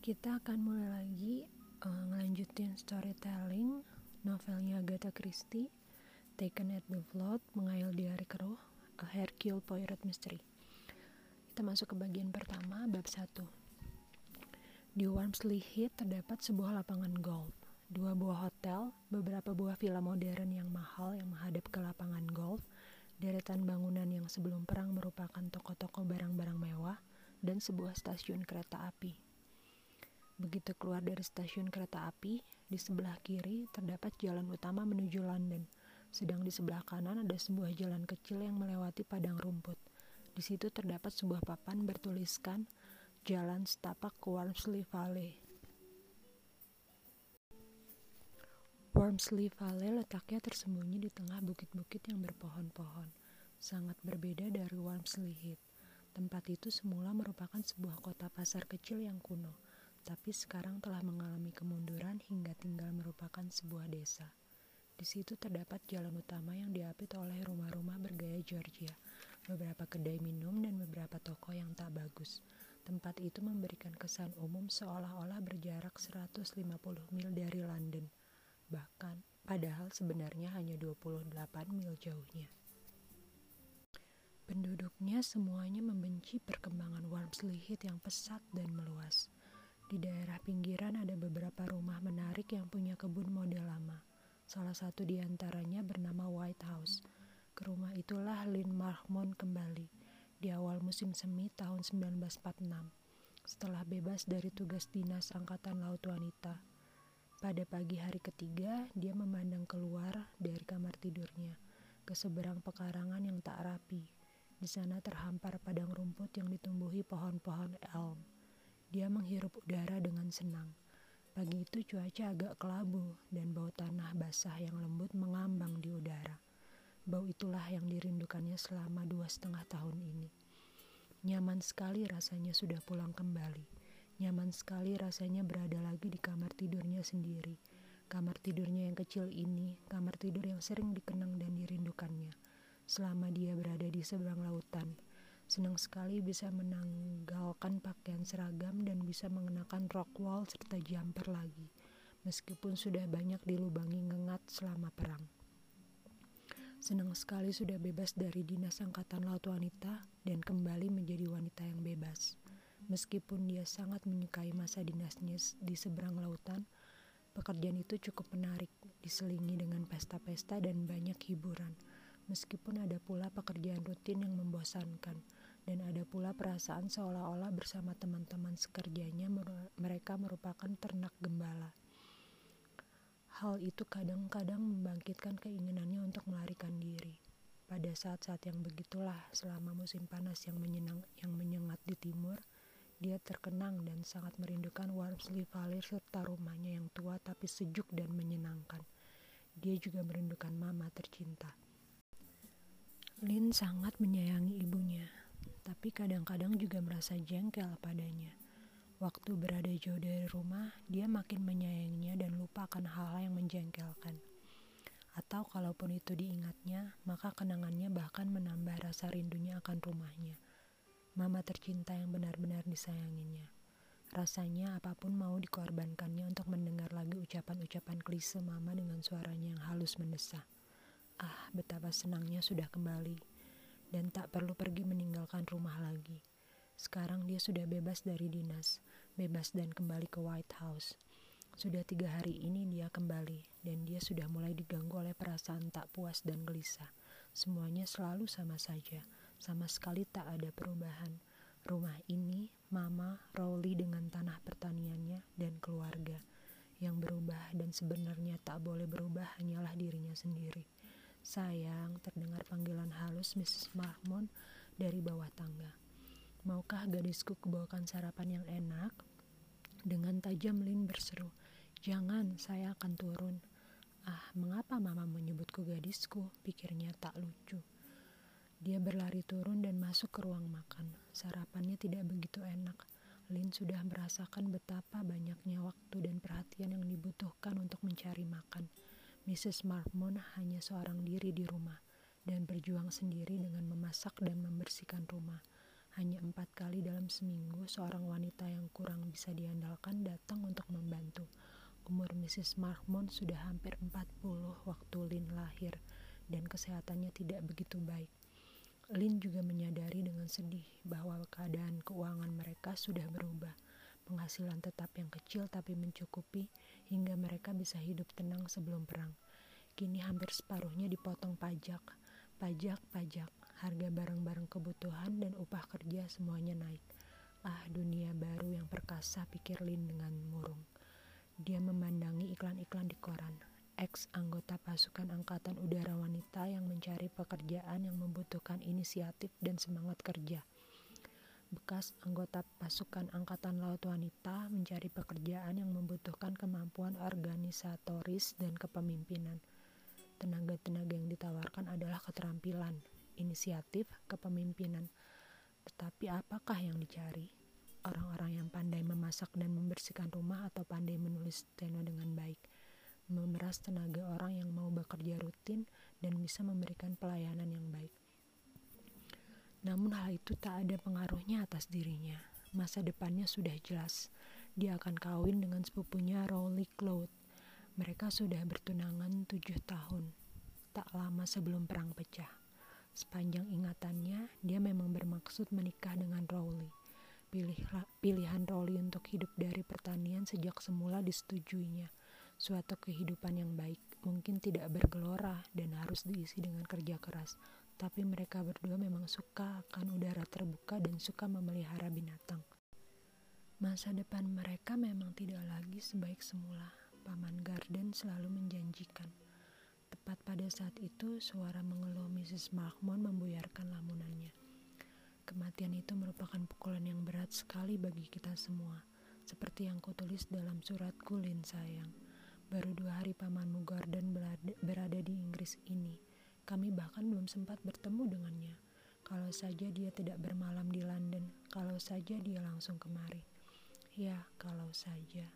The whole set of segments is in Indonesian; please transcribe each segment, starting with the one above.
Kita akan mulai lagi uh, ngelanjutin storytelling novelnya Agatha Christie, Taken at the Flood, Mengayal di Hari Keruh, A Hercule Poirot Mystery. Kita masuk ke bagian pertama, bab 1. Di Wormsley Heath terdapat sebuah lapangan golf, dua buah hotel, beberapa buah villa modern yang mahal yang menghadap ke lapangan golf, deretan bangunan yang sebelum perang merupakan toko-toko barang-barang mewah, dan sebuah stasiun kereta api. Begitu keluar dari stasiun kereta api, di sebelah kiri terdapat jalan utama menuju London, sedang di sebelah kanan ada sebuah jalan kecil yang melewati padang rumput. Di situ terdapat sebuah papan bertuliskan Jalan Setapak ke Wormsley Valley. Wormsley Valley letaknya tersembunyi di tengah bukit-bukit yang berpohon-pohon, sangat berbeda dari Wormsley Heath. Tempat itu semula merupakan sebuah kota pasar kecil yang kuno tapi sekarang telah mengalami kemunduran hingga tinggal merupakan sebuah desa. Di situ terdapat jalan utama yang diapit oleh rumah-rumah bergaya Georgia, beberapa kedai minum dan beberapa toko yang tak bagus. Tempat itu memberikan kesan umum seolah-olah berjarak 150 mil dari London. Bahkan, padahal sebenarnya hanya 28 mil jauhnya. Penduduknya semuanya membenci perkembangan Wormsley Heath yang pesat dan meluas. Di daerah pinggiran ada beberapa rumah menarik yang punya kebun model lama. Salah satu di antaranya bernama White House. Ke rumah itulah Lynn Marmon kembali di awal musim semi tahun 1946 setelah bebas dari tugas dinas Angkatan Laut Wanita. Pada pagi hari ketiga, dia memandang keluar dari kamar tidurnya ke seberang pekarangan yang tak rapi. Di sana terhampar padang rumput yang ditumbuhi pohon-pohon elm. Dia menghirup udara dengan senang. Pagi itu cuaca agak kelabu dan bau tanah basah yang lembut mengambang di udara. Bau itulah yang dirindukannya selama dua setengah tahun ini. Nyaman sekali rasanya sudah pulang kembali. Nyaman sekali rasanya berada lagi di kamar tidurnya sendiri. Kamar tidurnya yang kecil ini, kamar tidur yang sering dikenang dan dirindukannya. Selama dia berada di seberang lautan, Senang sekali bisa menanggalkan pakaian seragam dan bisa mengenakan rok wall serta jumper lagi, meskipun sudah banyak dilubangi ngengat selama perang. Senang sekali sudah bebas dari dinas angkatan laut wanita dan kembali menjadi wanita yang bebas. Meskipun dia sangat menyukai masa dinasnya di seberang lautan, pekerjaan itu cukup menarik, diselingi dengan pesta-pesta dan banyak hiburan. Meskipun ada pula pekerjaan rutin yang membosankan, dan ada pula perasaan seolah-olah bersama teman-teman sekerjanya mereka merupakan ternak gembala. Hal itu kadang-kadang membangkitkan keinginannya untuk melarikan diri. Pada saat-saat yang begitulah, selama musim panas yang menyenang yang menyengat di timur, dia terkenang dan sangat merindukan Wormsley Valley serta rumahnya yang tua tapi sejuk dan menyenangkan. Dia juga merindukan mama tercinta. Lin sangat menyayangi ibunya, tapi kadang-kadang juga merasa jengkel padanya. Waktu berada jauh dari rumah, dia makin menyayanginya dan lupa akan hal-hal yang menjengkelkan. Atau kalaupun itu diingatnya, maka kenangannya bahkan menambah rasa rindunya akan rumahnya. Mama tercinta yang benar-benar disayanginya. Rasanya apa pun mau dikorbankannya untuk mendengar lagi ucapan-ucapan klise mama dengan suaranya yang halus mendesah. Ah, betapa senangnya sudah kembali dan tak perlu pergi meninggalkan rumah lagi. Sekarang dia sudah bebas dari dinas, bebas dan kembali ke White House. Sudah tiga hari ini dia kembali, dan dia sudah mulai diganggu oleh perasaan tak puas dan gelisah. Semuanya selalu sama saja, sama sekali tak ada perubahan. Rumah ini, Mama, Rowley dengan tanah pertaniannya, dan keluarga. Yang berubah dan sebenarnya tak boleh berubah hanyalah dirinya sendiri. Sayang, terdengar panggilan halus Mrs. Mahmon dari bawah tangga. Maukah gadisku kebawakan sarapan yang enak? Dengan tajam Lin berseru, Jangan, saya akan turun. Ah, mengapa mama menyebutku gadisku? Pikirnya tak lucu. Dia berlari turun dan masuk ke ruang makan. Sarapannya tidak begitu enak. Lin sudah merasakan betapa banyaknya waktu dan perhatian yang dibutuhkan untuk mencari makan. Mrs. Marmon hanya seorang diri di rumah dan berjuang sendiri dengan memasak dan membersihkan rumah. Hanya empat kali dalam seminggu, seorang wanita yang kurang bisa diandalkan datang untuk membantu. Umur Mrs. Markmont sudah hampir 40 waktu Lin lahir, dan kesehatannya tidak begitu baik. Lin juga menyadari dengan sedih bahwa keadaan keuangan mereka sudah berubah. Penghasilan tetap yang kecil tapi mencukupi hingga mereka bisa hidup tenang sebelum perang. Kini hampir separuhnya dipotong pajak, pajak, pajak harga barang-barang kebutuhan dan upah kerja semuanya naik. Ah, dunia baru yang perkasa, pikir Lin dengan murung. Dia memandangi iklan-iklan di koran. Ex anggota pasukan angkatan udara wanita yang mencari pekerjaan yang membutuhkan inisiatif dan semangat kerja. Bekas anggota pasukan angkatan laut wanita mencari pekerjaan yang membutuhkan kemampuan organisatoris dan kepemimpinan. Tenaga-tenaga yang ditawarkan adalah keterampilan, inisiatif kepemimpinan. Tetapi apakah yang dicari? Orang-orang yang pandai memasak dan membersihkan rumah atau pandai menulis steno dengan baik. Memeras tenaga orang yang mau bekerja rutin dan bisa memberikan pelayanan yang baik. Namun hal itu tak ada pengaruhnya atas dirinya. Masa depannya sudah jelas. Dia akan kawin dengan sepupunya Rowley Cloud. Mereka sudah bertunangan tujuh tahun. Tak lama sebelum perang pecah. Sepanjang ingatannya, dia memang bermaksud menikah dengan Rowley. Pilih, pilihan Rowley untuk hidup dari pertanian sejak semula disetujuinya. Suatu kehidupan yang baik, mungkin tidak bergelora dan harus diisi dengan kerja keras. Tapi mereka berdua memang suka akan udara terbuka dan suka memelihara binatang. Masa depan mereka memang tidak lagi sebaik semula. Paman Garden selalu menjanjikan Tepat pada saat itu, suara mengeluh Mrs. Markmont membuyarkan lamunannya. Kematian itu merupakan pukulan yang berat sekali bagi kita semua, seperti yang kutulis dalam surat kulin sayang. Baru dua hari pamanmu Gordon berada di Inggris ini. Kami bahkan belum sempat bertemu dengannya. Kalau saja dia tidak bermalam di London, kalau saja dia langsung kemari. Ya, kalau saja.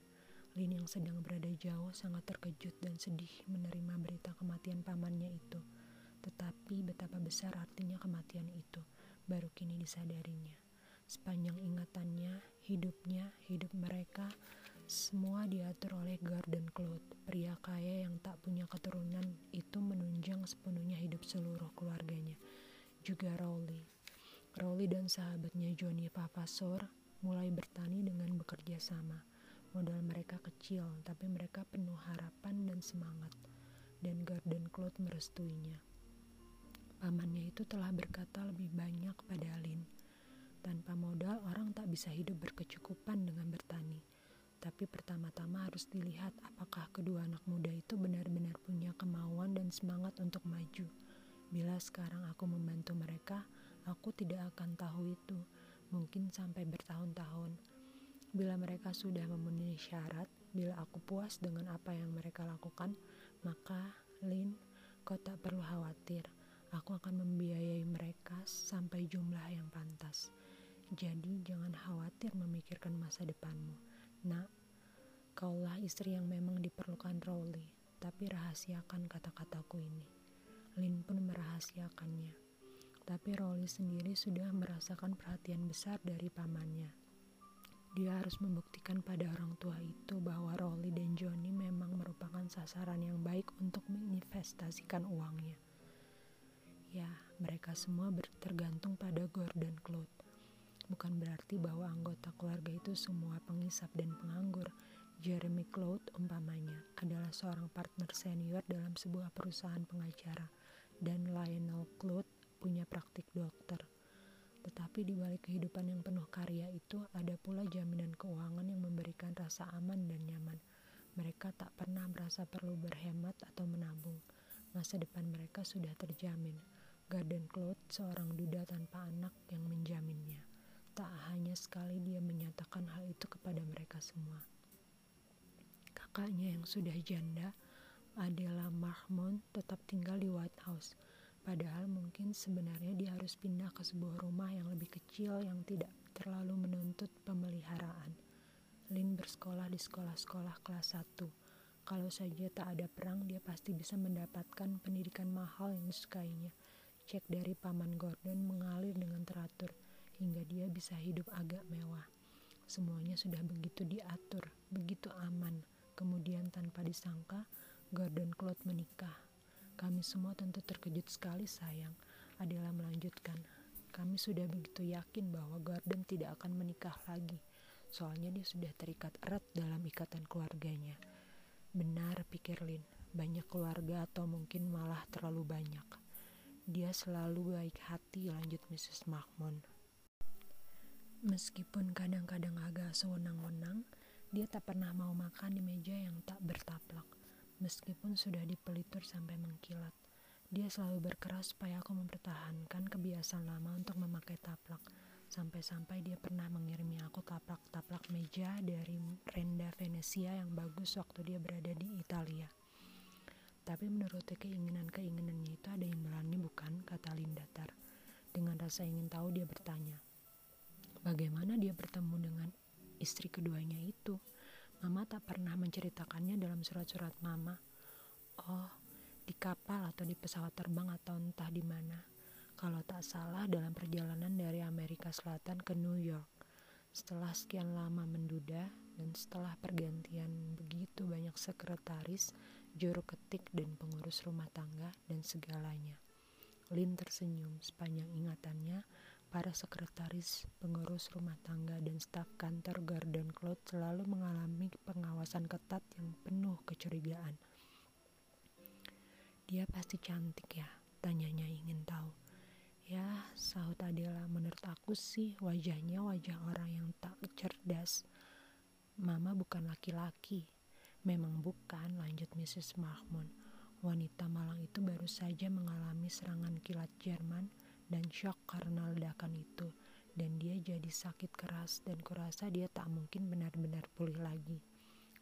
Lin yang sedang berada jauh sangat terkejut dan sedih menerima berita kematian pamannya itu. Tetapi betapa besar artinya kematian itu, baru kini disadarinya. Sepanjang ingatannya, hidupnya, hidup mereka, semua diatur oleh Garden Cloud, pria kaya yang tak punya keturunan itu menunjang sepenuhnya hidup seluruh keluarganya. Juga Rowley. Rowley dan sahabatnya Johnny Papasor mulai bertani dengan bekerja sama Modal mereka kecil, tapi mereka penuh harapan dan semangat. Dan Garden Cloud merestuinya. Pamannya itu telah berkata lebih banyak pada Lin. Tanpa modal, orang tak bisa hidup berkecukupan dengan bertani. Tapi pertama-tama harus dilihat apakah kedua anak muda itu benar-benar punya kemauan dan semangat untuk maju. Bila sekarang aku membantu mereka, aku tidak akan tahu itu. Mungkin sampai bertahun-tahun Bila mereka sudah memenuhi syarat, bila aku puas dengan apa yang mereka lakukan, maka Lin, kau tak perlu khawatir. Aku akan membiayai mereka sampai jumlah yang pantas. Jadi jangan khawatir memikirkan masa depanmu. Nak, kaulah istri yang memang diperlukan Rowley, tapi rahasiakan kata-kataku ini. Lin pun merahasiakannya. Tapi Rowley sendiri sudah merasakan perhatian besar dari pamannya dia harus membuktikan pada orang tua itu bahwa Rolly dan Johnny memang merupakan sasaran yang baik untuk menginvestasikan uangnya. Ya, mereka semua tergantung pada Gordon Cloud. Bukan berarti bahwa anggota keluarga itu semua pengisap dan penganggur. Jeremy Cloud umpamanya adalah seorang partner senior dalam sebuah perusahaan pengacara dan Lionel Cloud punya praktik dokter. Tetapi di balik kehidupan yang penuh karya itu ada pula jaminan keuangan yang memberikan rasa aman dan nyaman. Mereka tak pernah merasa perlu berhemat atau menabung. Masa depan mereka sudah terjamin. Garden Cloud seorang duda tanpa anak yang menjaminnya. Tak hanya sekali dia menyatakan hal itu kepada mereka semua. Kakaknya yang sudah janda, Adela Marmont tetap tinggal di White House Padahal mungkin sebenarnya dia harus pindah ke sebuah rumah yang lebih kecil yang tidak terlalu menuntut pemeliharaan. Lin bersekolah di sekolah-sekolah kelas 1. Kalau saja tak ada perang, dia pasti bisa mendapatkan pendidikan mahal yang disukainya. Cek dari Paman Gordon mengalir dengan teratur. Hingga dia bisa hidup agak mewah. Semuanya sudah begitu diatur, begitu aman. Kemudian tanpa disangka, Gordon Cloud menikah. Kami semua tentu terkejut sekali sayang. Adela melanjutkan, kami sudah begitu yakin bahwa Gordon tidak akan menikah lagi. Soalnya dia sudah terikat erat dalam ikatan keluarganya. Benar, pikir Lin, banyak keluarga atau mungkin malah terlalu banyak. Dia selalu baik hati, lanjut Mrs. Mahmon. Meskipun kadang-kadang agak sewenang-wenang, dia tak pernah mau makan di meja yang tak bertaplak. Meskipun sudah dipelitur sampai mengkilat, dia selalu berkeras supaya aku mempertahankan kebiasaan lama untuk memakai taplak. Sampai-sampai dia pernah mengirimi aku taplak-taplak meja dari Renda Venesia yang bagus waktu dia berada di Italia. Tapi menurutnya keinginan-keinginannya itu ada imbalannya bukan, kata Lindatar. Dengan rasa ingin tahu dia bertanya, bagaimana dia bertemu dengan istri keduanya itu? Mama tak pernah menceritakannya dalam surat-surat mama. Oh, di kapal atau di pesawat terbang atau entah di mana kalau tak salah dalam perjalanan dari Amerika Selatan ke New York. Setelah sekian lama menduda dan setelah pergantian begitu banyak sekretaris, juru ketik dan pengurus rumah tangga dan segalanya. Lin tersenyum sepanjang ingatannya, para sekretaris, pengurus rumah tangga dan staf kantor Garden Cloud selalu mengalami pengawasan ketat yang penuh kecurigaan. Dia pasti cantik ya, tanyanya ingin tahu. Ya, sahut Adela, menurut aku sih wajahnya wajah orang yang tak cerdas. Mama bukan laki-laki. Memang bukan, lanjut Mrs. Mahmud. Wanita malang itu baru saja mengalami serangan kilat Jerman dan shock karena ledakan itu. Dan dia jadi sakit keras dan kurasa dia tak mungkin benar-benar pulih lagi.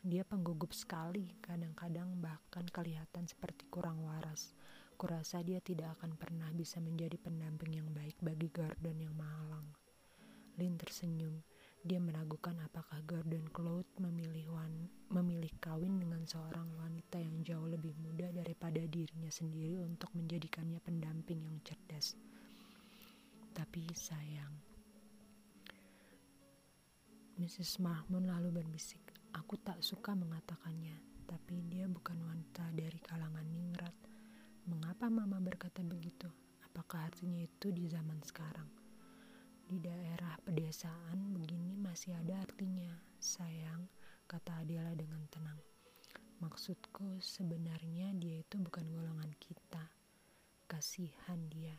Dia penggugup sekali, kadang-kadang bahkan kelihatan seperti kurang waras. Kurasa dia tidak akan pernah bisa menjadi pendamping yang baik bagi Gordon yang malang. Lin tersenyum. Dia meragukan apakah Gordon Cloud memilih, wan, memilih kawin dengan seorang wanita yang jauh lebih muda daripada dirinya sendiri untuk menjadikannya pendamping yang cerdas. Tapi sayang, Mrs. Mahmud lalu berbisik, aku tak suka mengatakannya, tapi dia bukan wanita dari kalangan ningrat Mengapa mama berkata begitu? Apakah artinya itu di zaman sekarang? Di daerah pedesaan begini masih ada artinya, sayang, kata Adela dengan tenang. Maksudku sebenarnya dia itu bukan golongan kita. Kasihan dia.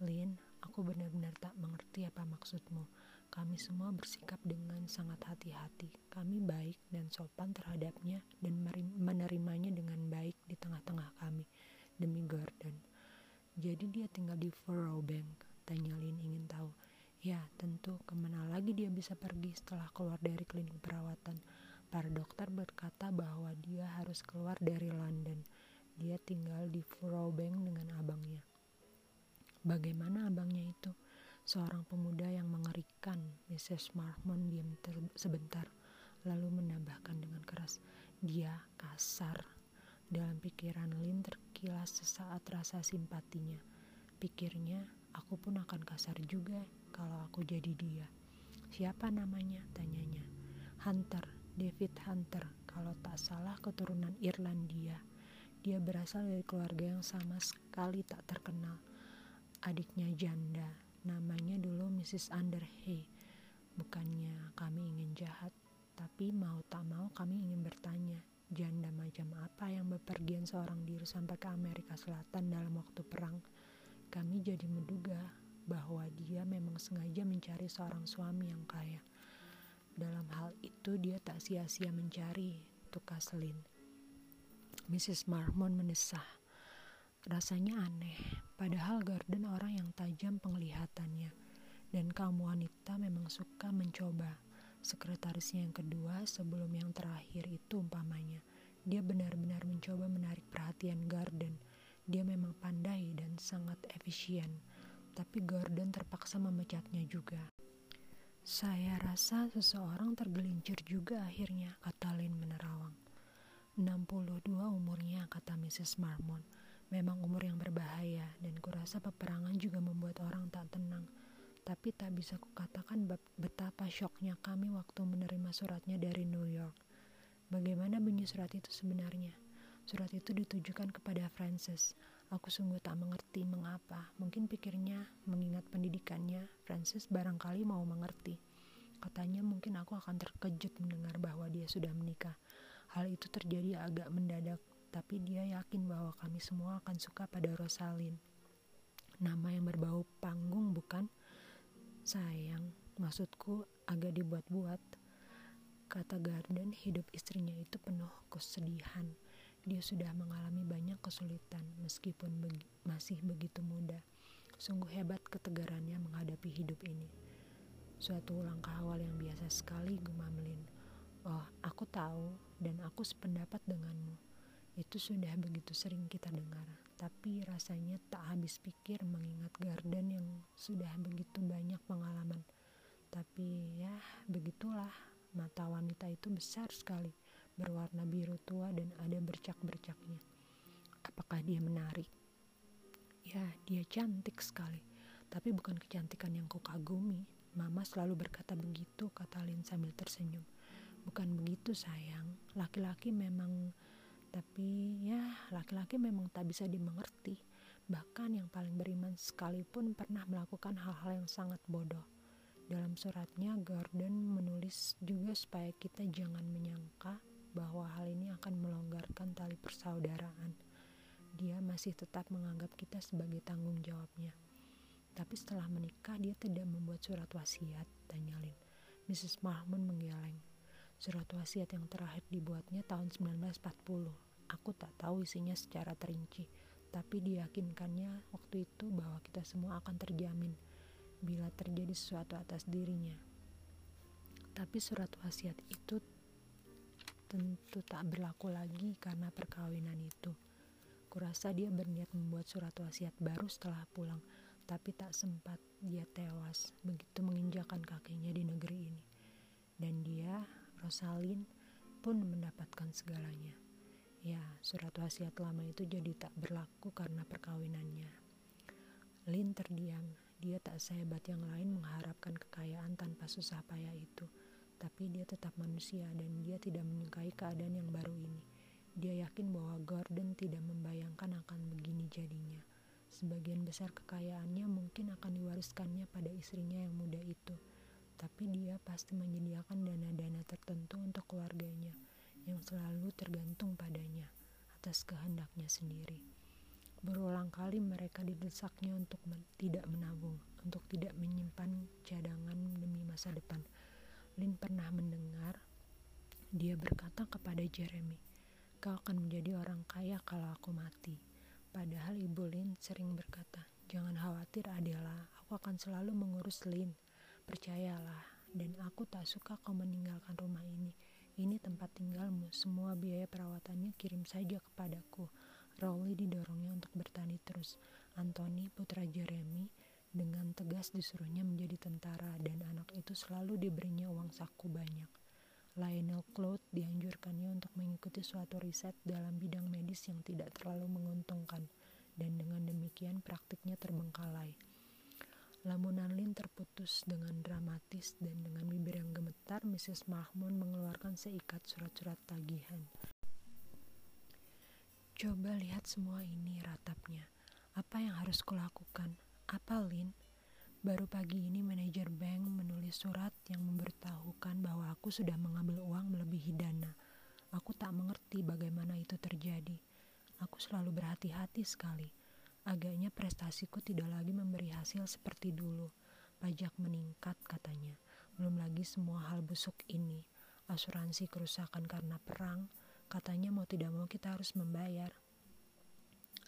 Lin, aku benar-benar tak mengerti apa maksudmu. Kami semua bersikap dengan sangat hati-hati. Kami baik dan sopan terhadapnya dan menerimanya dengan baik di tengah-tengah kami demi Gordon. Jadi dia tinggal di Bank. Tanya Lin ingin tahu. Ya, tentu ke mana lagi dia bisa pergi setelah keluar dari klinik perawatan. Para dokter berkata bahwa dia harus keluar dari London. Dia tinggal di Bank dengan abangnya. Bagaimana abangnya itu? Seorang pemuda yang mengerikan. Mrs. Marmon diam sebentar, lalu menambahkan dengan keras. Dia kasar. Dalam pikiran Lin ter Sekilas sesaat rasa simpatinya. Pikirnya, aku pun akan kasar juga kalau aku jadi dia. Siapa namanya? Tanyanya. Hunter, David Hunter. Kalau tak salah keturunan Irlandia. Dia berasal dari keluarga yang sama sekali tak terkenal. Adiknya janda. Namanya dulu Mrs. Underhay. Bukannya kami ingin jahat, tapi mau tak mau kami ingin bertanya Janda macam apa yang bepergian seorang diri sampai ke Amerika Selatan dalam waktu perang? Kami jadi menduga bahwa dia memang sengaja mencari seorang suami yang kaya. Dalam hal itu dia tak sia-sia mencari, tukas Lin. Mrs. Marmon mendesah. Rasanya aneh, padahal Garden orang yang tajam penglihatannya. Dan kaum wanita memang suka mencoba sekretarisnya yang kedua sebelum yang terakhir itu umpamanya. Dia benar-benar mencoba menarik perhatian Garden. Dia memang pandai dan sangat efisien, tapi Gordon terpaksa memecatnya juga. Saya rasa seseorang tergelincir juga akhirnya, kata Lin menerawang. 62 umurnya, kata Mrs. Marmon. Memang umur yang berbahaya dan kurasa peperangan juga membuat orang tak tenang. Tapi tak bisa kukatakan betapa syoknya kami waktu menerima suratnya dari New York. Bagaimana bunyi surat itu sebenarnya? Surat itu ditujukan kepada Frances. Aku sungguh tak mengerti mengapa. Mungkin pikirnya, mengingat pendidikannya, Frances barangkali mau mengerti. Katanya mungkin aku akan terkejut mendengar bahwa dia sudah menikah. Hal itu terjadi agak mendadak, tapi dia yakin bahwa kami semua akan suka pada Rosalind. Nama yang berbau panggung bukan? Sayang, maksudku agak dibuat-buat. Kata Garden, hidup istrinya itu penuh kesedihan. Dia sudah mengalami banyak kesulitan meskipun masih begitu muda. Sungguh hebat ketegarannya menghadapi hidup ini. Suatu langkah awal yang biasa sekali gumam Lin. Oh, aku tahu dan aku sependapat denganmu. Itu sudah begitu sering kita dengar, tapi rasanya tak habis pikir mengingat Garden yang sudah begitu banyak pengalaman. Tapi ya, begitulah. Mata wanita itu besar sekali berwarna biru tua dan ada bercak-bercaknya. Apakah dia menarik? Ya, dia cantik sekali, tapi bukan kecantikan yang kukagumi. Mama selalu berkata begitu, kata Lin sambil tersenyum. Bukan begitu sayang, laki-laki memang, tapi ya laki-laki memang tak bisa dimengerti. Bahkan yang paling beriman sekalipun pernah melakukan hal-hal yang sangat bodoh. Dalam suratnya, Gordon menulis juga supaya kita jangan menyangka bahwa hal ini akan melonggarkan tali persaudaraan. Dia masih tetap menganggap kita sebagai tanggung jawabnya. Tapi setelah menikah dia tidak membuat surat wasiat, tanya Lin. Mrs. Mahmud menggeleng. Surat wasiat yang terakhir dibuatnya tahun 1940. Aku tak tahu isinya secara terinci, tapi diyakinkannya waktu itu bahwa kita semua akan terjamin bila terjadi sesuatu atas dirinya. Tapi surat wasiat itu tentu tak berlaku lagi karena perkawinan itu. Kurasa dia berniat membuat surat wasiat baru setelah pulang, tapi tak sempat dia tewas begitu menginjakan kakinya di negeri ini. Dan dia, Rosalind, pun mendapatkan segalanya. Ya, surat wasiat lama itu jadi tak berlaku karena perkawinannya. Lin terdiam, dia tak sehebat yang lain mengharapkan kekayaan tanpa susah payah itu tapi dia tetap manusia dan dia tidak menyukai keadaan yang baru ini. Dia yakin bahwa Gordon tidak membayangkan akan begini jadinya. Sebagian besar kekayaannya mungkin akan diwariskannya pada istrinya yang muda itu. Tapi dia pasti menyediakan dana-dana tertentu untuk keluarganya yang selalu tergantung padanya atas kehendaknya sendiri. Berulang kali mereka didesaknya untuk men tidak menabung, untuk tidak menyimpan cadangan demi masa depan Lin pernah mendengar dia berkata kepada Jeremy, kau akan menjadi orang kaya kalau aku mati. Padahal ibu Lin sering berkata, jangan khawatir Adela, aku akan selalu mengurus Lin. Percayalah, dan aku tak suka kau meninggalkan rumah ini. Ini tempat tinggalmu, semua biaya perawatannya kirim saja kepadaku. Rowley didorongnya untuk bertani terus. Anthony, putra Jeremy, dengan tegas disuruhnya menjadi tentara dan anak itu selalu diberinya uang saku banyak. Lionel Cloud dianjurkannya untuk mengikuti suatu riset dalam bidang medis yang tidak terlalu menguntungkan dan dengan demikian praktiknya terbengkalai. Lamunan Lin terputus dengan dramatis dan dengan bibir yang gemetar Mrs. Mahmud mengeluarkan seikat surat-surat tagihan. Coba lihat semua ini ratapnya. Apa yang harus kulakukan? Apa Lin? Baru pagi ini manajer bank menulis surat yang memberitahukan bahwa aku sudah mengambil uang melebihi dana. Aku tak mengerti bagaimana itu terjadi. Aku selalu berhati-hati sekali. Agaknya prestasiku tidak lagi memberi hasil seperti dulu. Pajak meningkat katanya. Belum lagi semua hal busuk ini. Asuransi kerusakan karena perang. Katanya mau tidak mau kita harus membayar.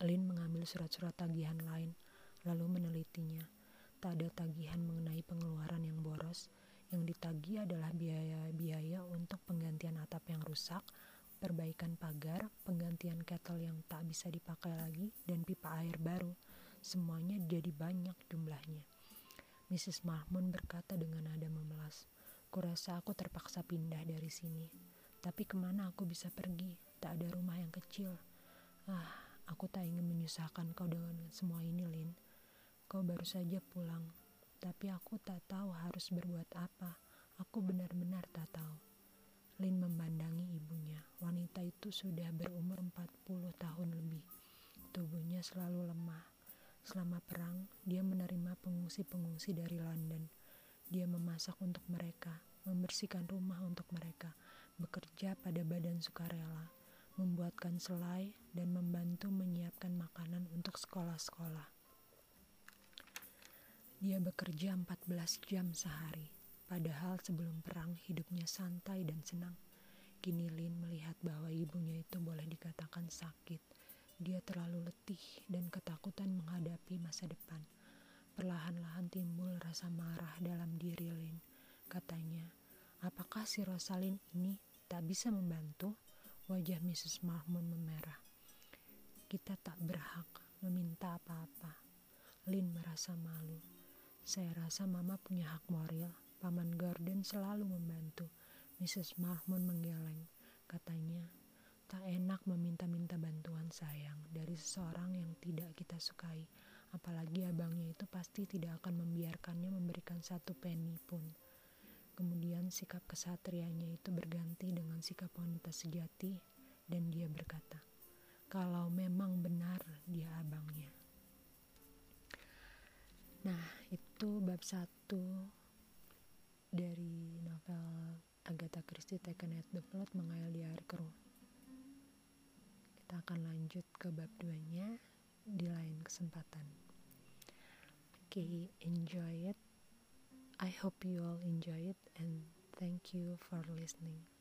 Lin mengambil surat-surat tagihan lain lalu menelitinya. Tak ada tagihan mengenai pengeluaran yang boros, yang ditagih adalah biaya-biaya untuk penggantian atap yang rusak, perbaikan pagar, penggantian kettle yang tak bisa dipakai lagi, dan pipa air baru. Semuanya jadi banyak jumlahnya. Mrs. Mahmud berkata dengan nada memelas, Kurasa aku terpaksa pindah dari sini. Tapi ke mana aku bisa pergi? Tak ada rumah yang kecil. Ah, aku tak ingin menyusahkan kau dengan semua ini, Lin. Kau baru saja pulang. tapi aku tak tahu harus berbuat apa. Aku benar-benar tak tahu. Lin memandangi ibunya. Wanita itu sudah berumur 40 tahun lebih. Tubuhnya selalu lemah. Selama perang, dia menerima pengungsi-pengungsi dari London. Dia memasak untuk mereka, membersihkan rumah untuk mereka, bekerja pada badan sukarela, membuatkan selai, dan membantu menyiapkan makanan untuk sekolah-sekolah. Dia bekerja 14 jam sehari, padahal sebelum perang hidupnya santai dan senang. Kini Lin melihat bahwa ibunya itu boleh dikatakan sakit. Dia terlalu letih dan ketakutan menghadapi masa depan. Perlahan-lahan timbul rasa marah dalam diri Lin. Katanya, apakah si Rosalind ini tak bisa membantu? Wajah Mrs. Mahmud memerah. Kita tak berhak meminta apa-apa. Lin merasa malu. Saya rasa mama punya hak moral. Paman Gordon selalu membantu. Mrs. Mahmud menggeleng. Katanya, tak enak meminta-minta bantuan sayang dari seseorang yang tidak kita sukai. Apalagi abangnya itu pasti tidak akan membiarkannya memberikan satu penny pun. Kemudian sikap kesatrianya itu berganti dengan sikap wanita sejati dan dia berkata, kalau memang benar dia abangnya. Nah, itu bab satu dari novel Agatha Christie Taken at the Plot Mengayal di Air Keruh. Kita akan lanjut ke bab 2-nya di lain kesempatan. Oke, okay, enjoy it. I hope you all enjoy it and thank you for listening.